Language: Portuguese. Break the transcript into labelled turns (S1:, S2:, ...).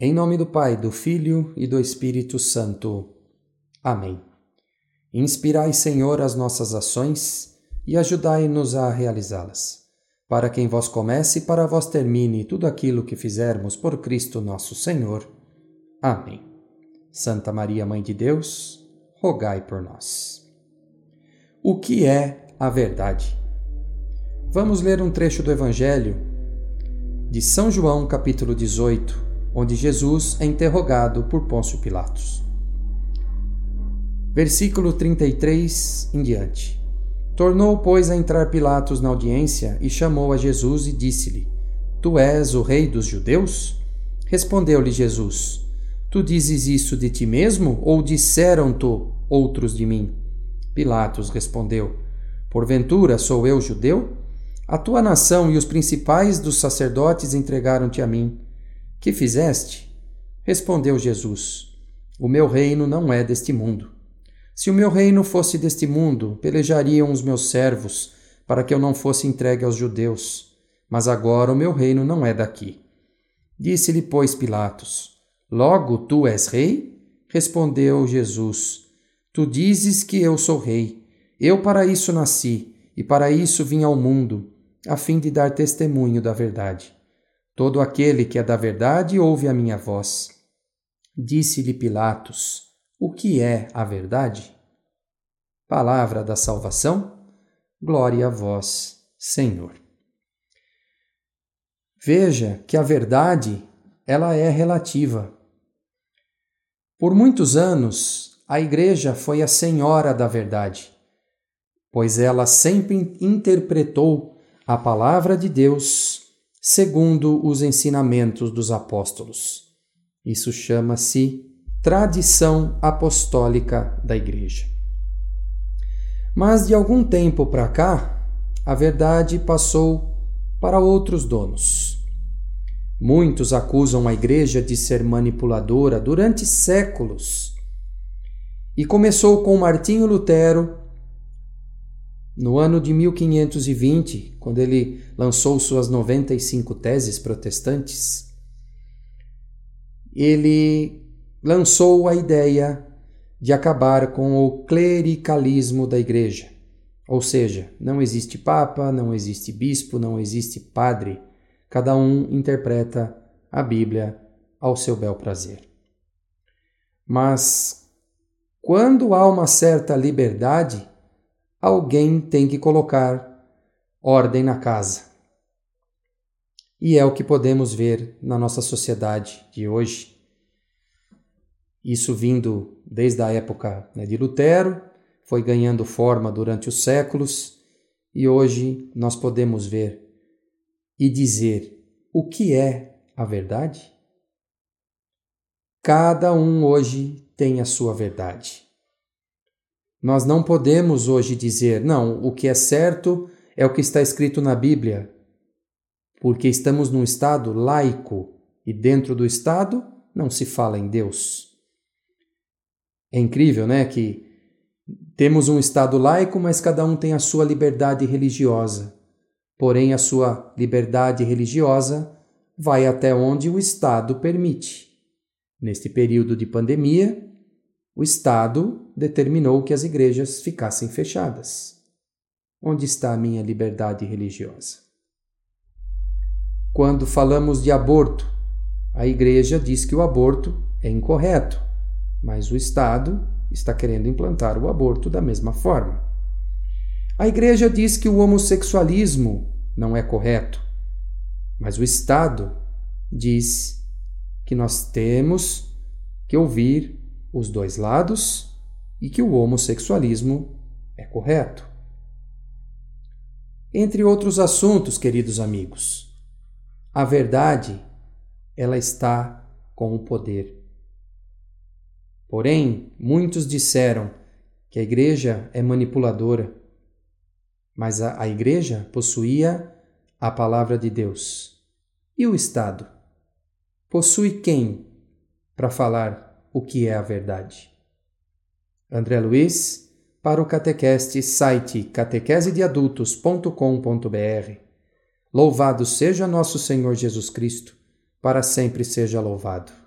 S1: Em nome do Pai, do Filho e do Espírito Santo. Amém. Inspirai, Senhor, as nossas ações e ajudai-nos a realizá-las. Para quem vós comece e para vós termine tudo aquilo que fizermos por Cristo nosso Senhor. Amém. Santa Maria, Mãe de Deus, rogai por nós. O que é a verdade? Vamos ler um trecho do Evangelho de São João, capítulo 18 onde Jesus é interrogado por Pôncio Pilatos. Versículo 33 em diante. Tornou, pois, a entrar Pilatos na audiência e chamou a Jesus e disse-lhe: Tu és o rei dos judeus? Respondeu-lhe Jesus: Tu dizes isso de ti mesmo ou disseram-te outros de mim? Pilatos respondeu: Porventura sou eu judeu? A tua nação e os principais dos sacerdotes entregaram-te a mim. Que fizeste? Respondeu Jesus: O meu reino não é deste mundo. Se o meu reino fosse deste mundo, pelejariam os meus servos para que eu não fosse entregue aos judeus. Mas agora o meu reino não é daqui. Disse-lhe, pois, Pilatos: Logo tu és rei? Respondeu Jesus: Tu dizes que eu sou rei. Eu para isso nasci e para isso vim ao mundo, a fim de dar testemunho da verdade. Todo aquele que é da verdade ouve a minha voz. Disse-lhe Pilatos: O que é a verdade? Palavra da salvação, glória a vós, Senhor. Veja que a verdade, ela é relativa. Por muitos anos, a Igreja foi a senhora da verdade, pois ela sempre interpretou a palavra de Deus segundo os ensinamentos dos apóstolos. Isso chama-se tradição apostólica da Igreja. Mas de algum tempo para cá, a verdade passou para outros donos. Muitos acusam a Igreja de ser manipuladora durante séculos. E começou com Martinho Lutero no ano de 1520, quando ele lançou suas 95 teses protestantes, ele lançou a ideia de acabar com o clericalismo da igreja. Ou seja, não existe papa, não existe bispo, não existe padre. Cada um interpreta a Bíblia ao seu bel prazer. Mas quando há uma certa liberdade, alguém tem que colocar ordem na casa. E é o que podemos ver na nossa sociedade de hoje. Isso vindo desde a época né, de Lutero, foi ganhando forma durante os séculos, e hoje nós podemos ver e dizer o que é a verdade? Cada um hoje tem a sua verdade. Nós não podemos hoje dizer, não, o que é certo é o que está escrito na Bíblia, porque estamos num Estado laico e dentro do Estado não se fala em Deus. É incrível, né? Que temos um Estado laico, mas cada um tem a sua liberdade religiosa. Porém, a sua liberdade religiosa vai até onde o Estado permite. Neste período de pandemia, o Estado determinou que as igrejas ficassem fechadas. Onde está a minha liberdade religiosa? Quando falamos de aborto, a igreja diz que o aborto é incorreto, mas o Estado está querendo implantar o aborto da mesma forma. A igreja diz que o homossexualismo não é correto, mas o Estado diz que nós temos que ouvir os dois lados e que o homossexualismo é correto. Entre outros assuntos, queridos amigos, a verdade ela está com o poder. Porém, muitos disseram que a igreja é manipuladora, mas a, a igreja possuía a palavra de Deus. E o Estado? Possui quem para falar o que é a verdade. André Luiz, para o Catequeste, site catequesedeadultos.com.br. Louvado seja nosso Senhor Jesus Cristo, para sempre seja louvado.